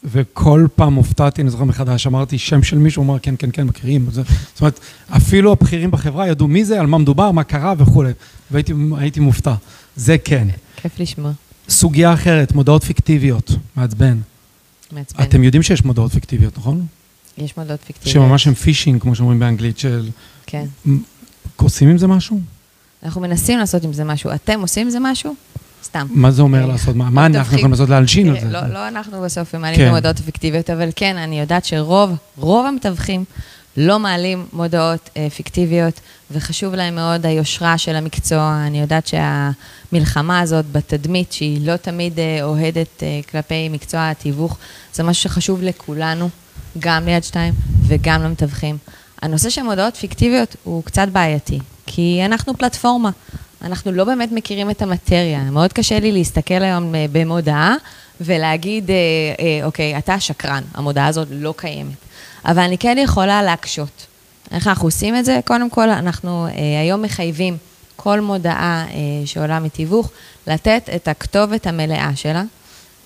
[SPEAKER 1] וכל פעם הופתעתי, אני זוכר מחדש, אמרתי שם של מישהו, הוא אמר, כן, כן, כן, מכירים. זאת אומרת, אפילו הבכירים בחברה ידעו מי זה, על מה מדובר, מה קרה וכולי. והייתי מופתע. זה כן.
[SPEAKER 2] כיף לשמוע.
[SPEAKER 1] סוגיה אחרת, מודעות פיקטיביות, מעצבן. מעצבן. אתם יודעים שיש מודעות פיקטיביות, נכון?
[SPEAKER 2] יש מודעות פיקטיביות.
[SPEAKER 1] שממש הם פישינג, כמו שאומרים באנגלית, של... כן. עושים עם זה משהו?
[SPEAKER 2] אנחנו מנסים לעשות עם זה משהו. אתם עושים עם זה משהו? סתם.
[SPEAKER 1] מה זה אומר לעשות? מה אנחנו יכולים לעשות להלשין על זה?
[SPEAKER 2] לא, לא אנחנו בסוף מעלים כן. המודעות הפיקטיביות, אבל כן, אני יודעת שרוב, רוב המתווכים לא מעלים מודעות אה, פיקטיביות, וחשוב להם מאוד היושרה של המקצוע. אני יודעת שהמלחמה הזאת בתדמית, שהיא לא תמיד אה, אוהדת אה, כלפי מקצוע התיווך, זה משהו שחשוב לכולנו, גם ליד שתיים וגם למתווכים. הנושא של מודעות פיקטיביות הוא קצת בעייתי, כי אנחנו פלטפורמה. אנחנו לא באמת מכירים את המטריה. מאוד קשה לי להסתכל היום אה, במודעה ולהגיד, אה, אה, אוקיי, אתה שקרן, המודעה הזאת לא קיימת. אבל אני כן יכולה להקשות. איך אנחנו עושים את זה? קודם כל, אנחנו היום מחייבים כל מודעה שעולה מתיווך, לתת את הכתובת המלאה שלה.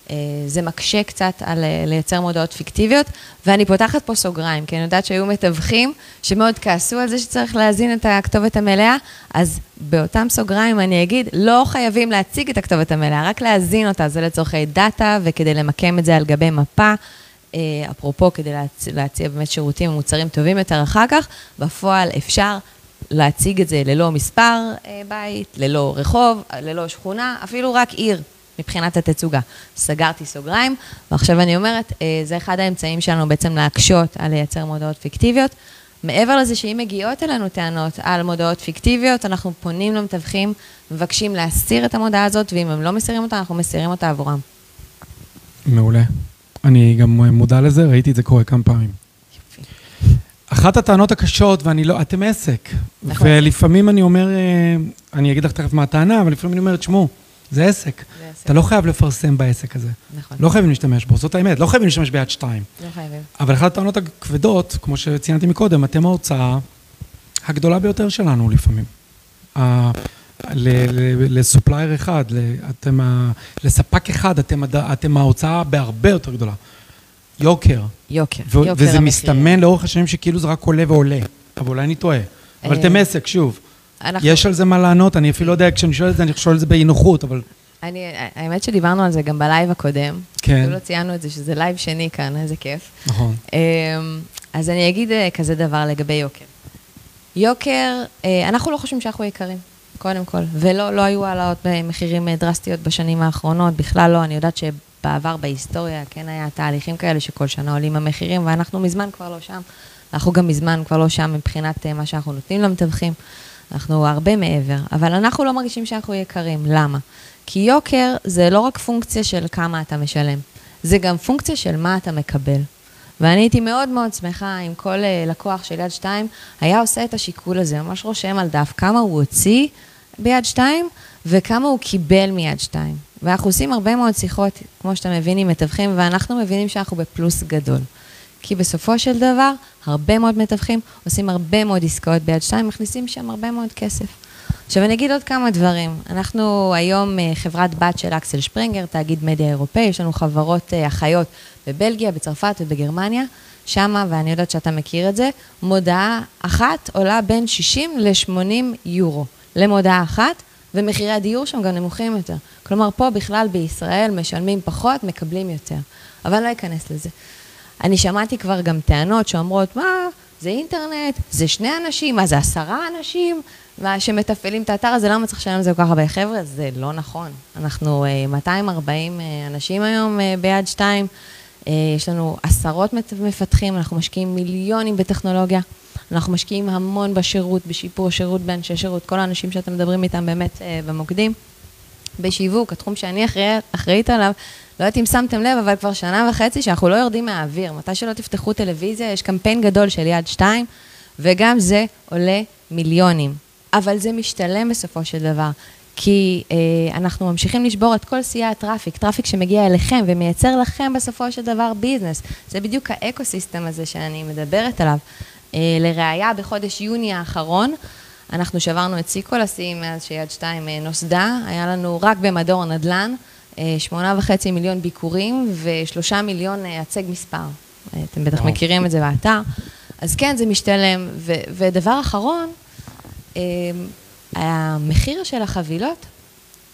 [SPEAKER 2] אה, זה מקשה קצת על אה, לייצר מודעות פיקטיביות, ואני פותחת פה סוגריים, כי אני יודעת שהיו מתווכים שמאוד כעסו על זה שצריך להזין את הכתובת המלאה, אז באותם סוגריים אני אגיד, לא חייבים להציג את הכתובת המלאה, רק להזין אותה, זה לצורכי דאטה וכדי למקם את זה על גבי מפה. אה, אפרופו, כדי להציע, להציע באמת שירותים ומוצרים טובים יותר אחר כך, בפועל אפשר להציג את זה ללא מספר בית, ללא רחוב, ללא שכונה, אפילו רק עיר. מבחינת התצוגה. סגרתי סוגריים, ועכשיו אני אומרת, אה, זה אחד האמצעים שלנו בעצם להקשות על לייצר מודעות פיקטיביות. מעבר לזה שאם מגיעות אלינו טענות על מודעות פיקטיביות, אנחנו פונים למתווכים, מבקשים להסיר את המודעה הזאת, ואם הם לא מסירים אותה, אנחנו מסירים אותה עבורם.
[SPEAKER 1] מעולה. אני גם מודע לזה, ראיתי את זה קורה כמה פעמים. יופי. אחת הטענות הקשות, ואני לא, אתם עסק. נכון. ולפעמים אני אומר, אה, אני אגיד לך תכף מה הטענה, אבל לפעמים אני אומר, תשמעו, זה עסק. אתה לא חייב לפרסם בעסק הזה. נכון. לא חייבים להשתמש בו, זאת האמת, לא חייבים להשתמש ביד שתיים.
[SPEAKER 2] לא חייבים.
[SPEAKER 1] אבל אחת הטענות הכבדות, כמו שציינתי מקודם, אתם ההוצאה הגדולה ביותר שלנו לפעמים. לסופלייר אחד, אתם, לספק אחד, אתם, אתם ההוצאה בהרבה יותר גדולה. יוקר.
[SPEAKER 2] יוקר,
[SPEAKER 1] יוקר וזה מסתמן לאורך השנים שכאילו זה רק עולה ועולה. אבל אולי אני טועה. אבל אתם אה, עסק, שוב. אנחנו... יש על זה מה לענות, אני אפילו לא יודע, כשאני שואל את זה, אני שואל את זה באי נוחות, אבל...
[SPEAKER 2] אני, האמת שדיברנו על זה גם בלייב הקודם. כן. אפילו לא ציינו את זה, שזה לייב שני כאן, איזה כיף.
[SPEAKER 1] נכון. אמ,
[SPEAKER 2] אז אני אגיד אה, כזה דבר לגבי יוקר. יוקר, אה, אנחנו לא חושבים שאנחנו יקרים, קודם כל, ולא לא היו העלאות במחירים אה, דרסטיות בשנים האחרונות, בכלל לא. אני יודעת שבעבר בהיסטוריה כן היה תהליכים כאלה שכל שנה עולים המחירים, ואנחנו מזמן כבר לא שם. אנחנו גם מזמן כבר לא שם מבחינת מה שאנחנו נותנים למתווכים. אנחנו הרבה מעבר, אבל אנחנו לא מרגישים שאנחנו יקרים. למה? כי יוקר זה לא רק פונקציה של כמה אתה משלם, זה גם פונקציה של מה אתה מקבל. ואני הייתי מאוד מאוד שמחה אם כל אה, לקוח של יד שתיים היה עושה את השיקול הזה, ממש רושם על דף כמה הוא הוציא ביד שתיים וכמה הוא קיבל מיד שתיים. ואנחנו עושים הרבה מאוד שיחות, כמו שאתה מבין, עם מתווכים, ואנחנו מבינים שאנחנו בפלוס גדול. כי בסופו של דבר, הרבה מאוד מתווכים עושים הרבה מאוד עסקאות ביד שתיים, מכניסים שם הרבה מאוד כסף. עכשיו אני אגיד עוד כמה דברים. אנחנו היום אה, חברת בת של אקסל שפרינגר, תאגיד מדיה אירופאי, יש לנו חברות אה, אחיות בבלגיה, בצרפת ובגרמניה. שמה, ואני יודעת שאתה מכיר את זה, מודעה אחת עולה בין 60 ל-80 יורו למודעה אחת, ומחירי הדיור שם גם נמוכים יותר. כלומר, פה בכלל בישראל משלמים פחות, מקבלים יותר. אבל לא אכנס לזה. אני שמעתי כבר גם טענות שאומרות, מה, זה אינטרנט, זה שני אנשים, מה זה עשרה אנשים, מה שמתפעלים את האתר הזה, למה צריך לשלם על זה כל כך הרבה? חבר'ה, זה לא נכון. אנחנו 240 אה, אה, אנשים היום אה, ביד שתיים, יש לנו עשרות מפתחים, אנחנו משקיעים מיליונים בטכנולוגיה. אנחנו משקיעים המון בשירות, בשיפור שירות באנשי שירות, כל האנשים שאתם מדברים איתם באמת אה, במוקדים. בשיווק, התחום שאני אחראי, אחראית עליו, לא יודעת אם שמתם לב, אבל כבר שנה וחצי שאנחנו לא יורדים מהאוויר. מתי שלא תפתחו טלוויזיה, יש קמפיין גדול של יד שתיים, וגם זה עולה מיליונים. אבל זה משתלם בסופו של דבר, כי אה, אנחנו ממשיכים לשבור את כל שיאי ה traffic, traffic שמגיע אליכם ומייצר לכם בסופו של דבר business. זה בדיוק ה ecosystem הזה שאני מדברת עליו. אה, לראיה, בחודש יוני האחרון, אנחנו שברנו את שיא כל השיאים מאז שיד שתיים אה, נוסדה, היה לנו רק במדור נדל"ן, שמונה וחצי מיליון ביקורים ושלושה מיליון הצג מספר. אתם בטח. מכירים את זה באתר. אז כן, זה משתלם. ו- ודבר אחרון, המחיר של החבילות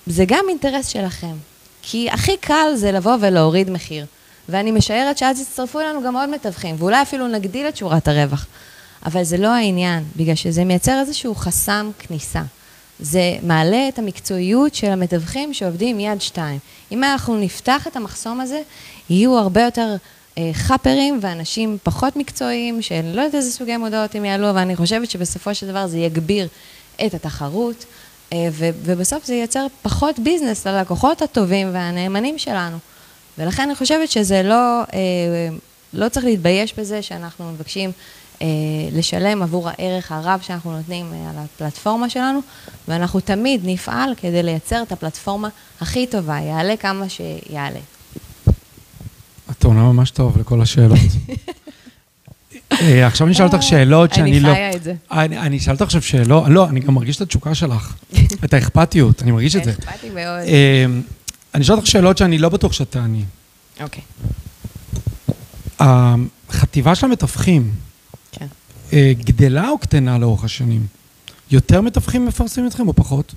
[SPEAKER 2] זה גם אינטרס שלכם. כי הכי קל זה לבוא ולהוריד מחיר. ואני משערת שאז יצטרפו אלינו גם עוד מתווכים, ואולי אפילו נגדיל את שורת הרווח. אבל זה לא העניין, בגלל שזה מייצר איזשהו חסם כניסה. זה מעלה את המקצועיות של המתווכים שעובדים יד שתיים. אם אנחנו נפתח את המחסום הזה, יהיו הרבה יותר אה, חאפרים ואנשים פחות מקצועיים, שאני לא יודעת איזה סוגי מודעות הם יעלו, אבל אני חושבת שבסופו של דבר זה יגביר את התחרות, אה, ובסוף זה ייצר פחות ביזנס ללקוחות הטובים והנאמנים שלנו. ולכן אני חושבת שזה לא, אה, לא צריך להתבייש בזה שאנחנו מבקשים לשלם עבור הערך הרב שאנחנו נותנים אה, על הפלטפורמה שלנו, ואנחנו תמיד נפעל כדי לייצר את הפלטפורמה הכי טובה, יעלה כמה שיעלה.
[SPEAKER 1] את עונה ממש טוב לכל השאלות. עכשיו אני אשאל אותך שאלות שאני לא...
[SPEAKER 2] אני חיה את זה.
[SPEAKER 1] אני אשאל אותך עכשיו שאלות, לא, אני גם מרגיש את התשוקה שלך, את האכפתיות, אני מרגיש את זה.
[SPEAKER 2] אכפתי מאוד.
[SPEAKER 1] אני אשאל אותך שאלות שאני לא בטוח שאת תעני.
[SPEAKER 2] אוקיי.
[SPEAKER 1] החטיבה של המתווכים. אה, גדלה או קטנה לאורך השנים? יותר מתווכים מפרסמים אתכם או פחות?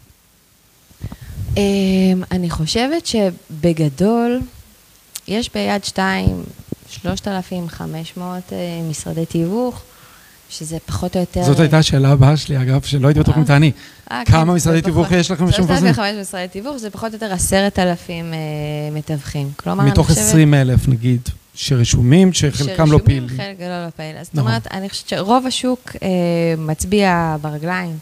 [SPEAKER 2] אמ, אני חושבת שבגדול, יש ביד שתיים 3,500 אה, משרדי תיווך. שזה פחות או יותר...
[SPEAKER 1] זאת הייתה השאלה הבאה שלי, אגב, שלא הייתי בטוח אם תעני. אה, כן, כמה משרדי תיווך יש לכם בשום פרסום?
[SPEAKER 2] 3,500 משרדי תיווך, זה פחות או יותר עשרת אלפים אה, מתווכים. כלומר, אני
[SPEAKER 1] חושבת... מתוך 20 אלף, נגיד, שרשומים, שחלקם לא פעילים.
[SPEAKER 2] שרשומים, חלק לא פעיל. אז זאת נכון. אומרת, אני חושבת שרוב השוק אה, מצביע ברגליים.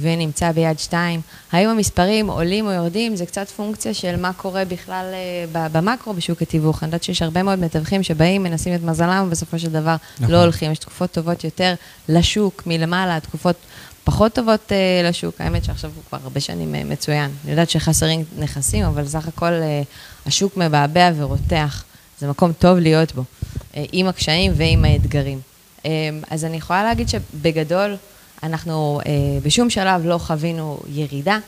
[SPEAKER 2] ונמצא ביד שתיים. האם המספרים עולים או יורדים, זה קצת פונקציה של מה קורה בכלל אה, במקרו בשוק התיווך. אני יודעת שיש הרבה מאוד מתווכים שבאים, מנסים את מזלם, ובסופו של דבר נכון. לא הולכים. יש תקופות טובות יותר לשוק מלמעלה, תקופות פחות טובות uh, לשוק. האמת שעכשיו הוא כבר הרבה שנים uh, מצוין. אני יודעת שחסרים נכסים, אבל סך הכל uh, השוק מבעבע ורותח. זה מקום טוב להיות בו, uh, עם הקשיים ועם האתגרים. Uh, אז אני יכולה להגיד שבגדול, אנחנו אה, בשום שלב לא חווינו ירידה,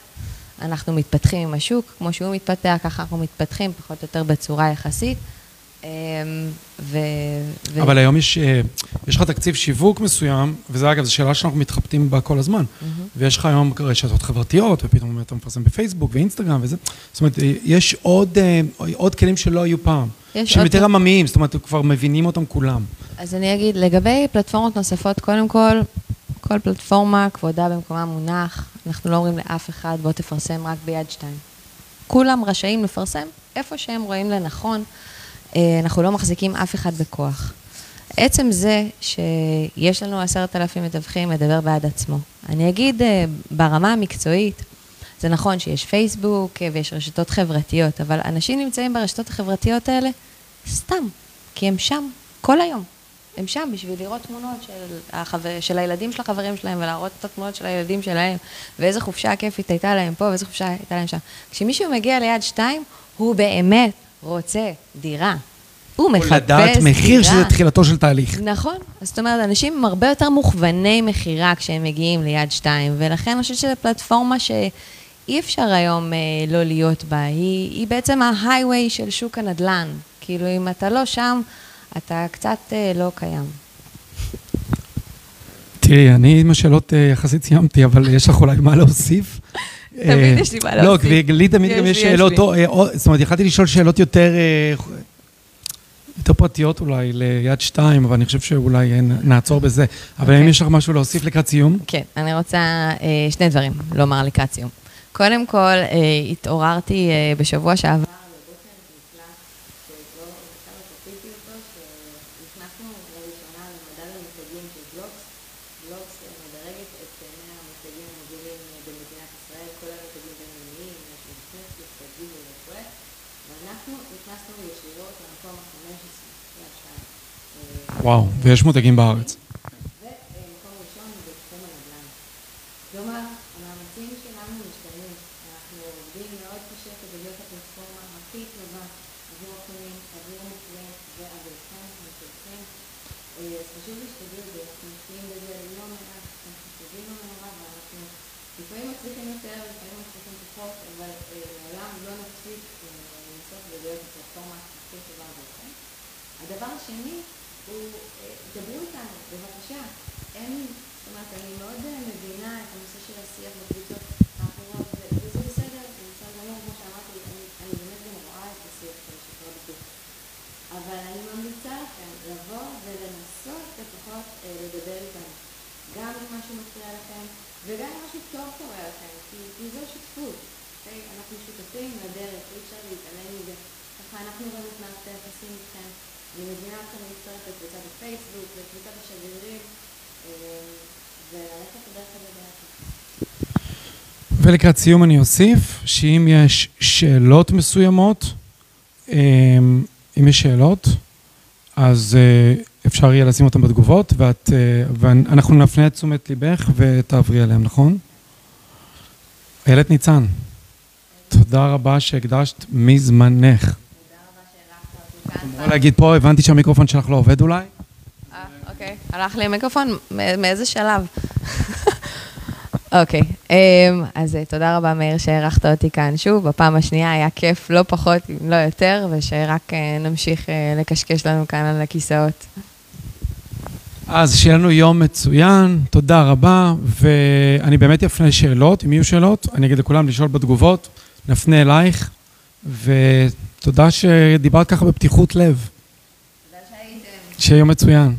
[SPEAKER 2] אנחנו מתפתחים עם השוק, כמו שהוא מתפתח, ככה אנחנו מתפתחים פחות או יותר בצורה יחסית. אה, ו...
[SPEAKER 1] ו... אבל היום יש, אה, יש לך תקציב שיווק מסוים, וזה אגב, זו שאלה שאנחנו מתחבטים בה כל הזמן. Mm-hmm. ויש לך היום רשתות חברתיות, ופתאום אתה מפרסם בפייסבוק ואינסטגרם וזה. זאת אומרת, אה, יש עוד, עוד כלים שלא היו פעם. שהם יותר עממיים, זאת אומרת, כבר מבינים אותם כולם.
[SPEAKER 2] אז אני אגיד, לגבי פלטפורמות נוספות, קודם כל, כל פלטפורמה, כבודה במקומה מונח, אנחנו לא אומרים לאף אחד, בוא תפרסם רק ביד שתיים. כולם רשאים לפרסם איפה שהם רואים לנכון, אה, אנחנו לא מחזיקים אף אחד בכוח. עצם זה שיש לנו עשרת אלפים מתווכים מדבר בעד עצמו. אני אגיד אה, ברמה המקצועית, זה נכון שיש פייסבוק אה, ויש רשתות חברתיות, אבל אנשים נמצאים ברשתות החברתיות האלה סתם, כי הם שם כל היום. הם שם בשביל לראות תמונות של, החבר, של הילדים של החברים שלהם ולהראות את התמונות של הילדים שלהם, ואיזה חופשה כיפית הייתה להם פה ואיזה חופשה הייתה להם שם. כשמישהו מגיע ליד שתיים, הוא באמת רוצה דירה. הוא מחפש דירה.
[SPEAKER 1] או לדעת מחיר שזה תחילתו של תהליך.
[SPEAKER 2] נכון. זאת אומרת, אנשים הם הרבה יותר מוכווני מכירה כשהם מגיעים ליד שתיים, ולכן אני חושבת שזו פלטפורמה שאי אפשר היום אה, לא להיות בה. היא, היא בעצם ההיי-ווי של שוק הנדל"ן. כאילו, אם אתה לא שם, אתה קצת אה, לא קיים.
[SPEAKER 1] תראי, אני עם השאלות אה, יחסית סיימתי, אבל יש לך אולי מה להוסיף?
[SPEAKER 2] תמיד
[SPEAKER 1] אה,
[SPEAKER 2] יש לי מה
[SPEAKER 1] לא,
[SPEAKER 2] להוסיף.
[SPEAKER 1] כי לי תמיד גם יש שאלות, אה, זאת אומרת, יכלתי לשאול שאלות יותר אה, יותר פרטיות אולי, ליד שתיים, אבל אני חושב שאולי נעצור בזה. אבל האם
[SPEAKER 2] אוקיי.
[SPEAKER 1] יש לך משהו להוסיף לקראת סיום?
[SPEAKER 2] כן, אני רוצה אה, שני דברים לומר לקראת סיום. קודם כל, אה, התעוררתי אה, בשבוע שעבר.
[SPEAKER 1] וואו, ויש מותגים בארץ.
[SPEAKER 2] ומקום ראשון בתחום הנדל"ן. כלומר, המאמצים שלנו משתנים. אנחנו עובדים מאוד קשה כדי להיות הפלטפורמה הכי טובה עבור הקונים, עבור המוכרים ועבורכם, משלכם. אז חשוב לי שתדעו את זה, אנחנו משקיעים בזה לא מעט, אנחנו חשובים למערב, ואנחנו לפעמים מצליחים יותר, לפעמים מצליחים פחות, אבל אה, לעולם לא נפסיק אה, לנסות ולהיות הפלטפורמה הכי טובה עבורכם. הדבר השני הוא, אה, דברו איתנו, בבקשה. אין, זאת אומרת, אני מאוד אה, מבינה את הנושא של השיח בקבוצות האחרות, ו- וזה בסדר, זה בסדר גמור, כמו שאמרתי, אני, אני באמת גם רואה את השיח הזה שקורה בקבוצות. אבל אני ממליצה לכם לבוא ולנסות לפחות אה, לדבר איתנו. גם אם משהו מפריע לכם, וגם טוב קורה לכם, כי, זו שותפות. אוקיי? אנחנו שותפים לדרך, אי אפשר להתעלם מזה. ככה אנחנו גם את מערכת היחסים איתכם. אני מזמינה אתכם להצטרף לקבוצת הפייסבוק, לקבוצת השגרירים, אה, וללכת בדרך הזה ביחד.
[SPEAKER 1] ולקראת סיום אני אוסיף שאם יש שאלות מסוימות, אמ, אם יש שאלות, אז אה, אפשר יהיה לשים אותן בתגובות, ואת, אה, ואנחנו נפנה את תשומת ליבך ותעברי עליהן, נכון? איילת ניצן, תודה רבה שהקדשת מזמנך.
[SPEAKER 2] תודה רבה שהערכת אותי
[SPEAKER 1] להגיד פה, הבנתי שהמיקרופון שלך לא עובד אולי?
[SPEAKER 2] אה, אוקיי. הלך לי המיקרופון? מאיזה שלב? אוקיי, אמ, אז אה, תודה רבה, מאיר, שהערכת אותי כאן שוב. בפעם השנייה היה כיף, לא פחות, אם לא יותר, ושרק אה, נמשיך אה, לקשקש לנו כאן על הכיסאות.
[SPEAKER 1] אז שיהיה לנו יום מצוין, תודה רבה, ואני באמת אפנה שאלות, אם יהיו שאלות, אני אגיד לכולם לשאול בתגובות, נפנה אלייך, ותודה שדיברת ככה בפתיחות לב.
[SPEAKER 2] תודה שהייתם.
[SPEAKER 1] שיהיה יום מצוין.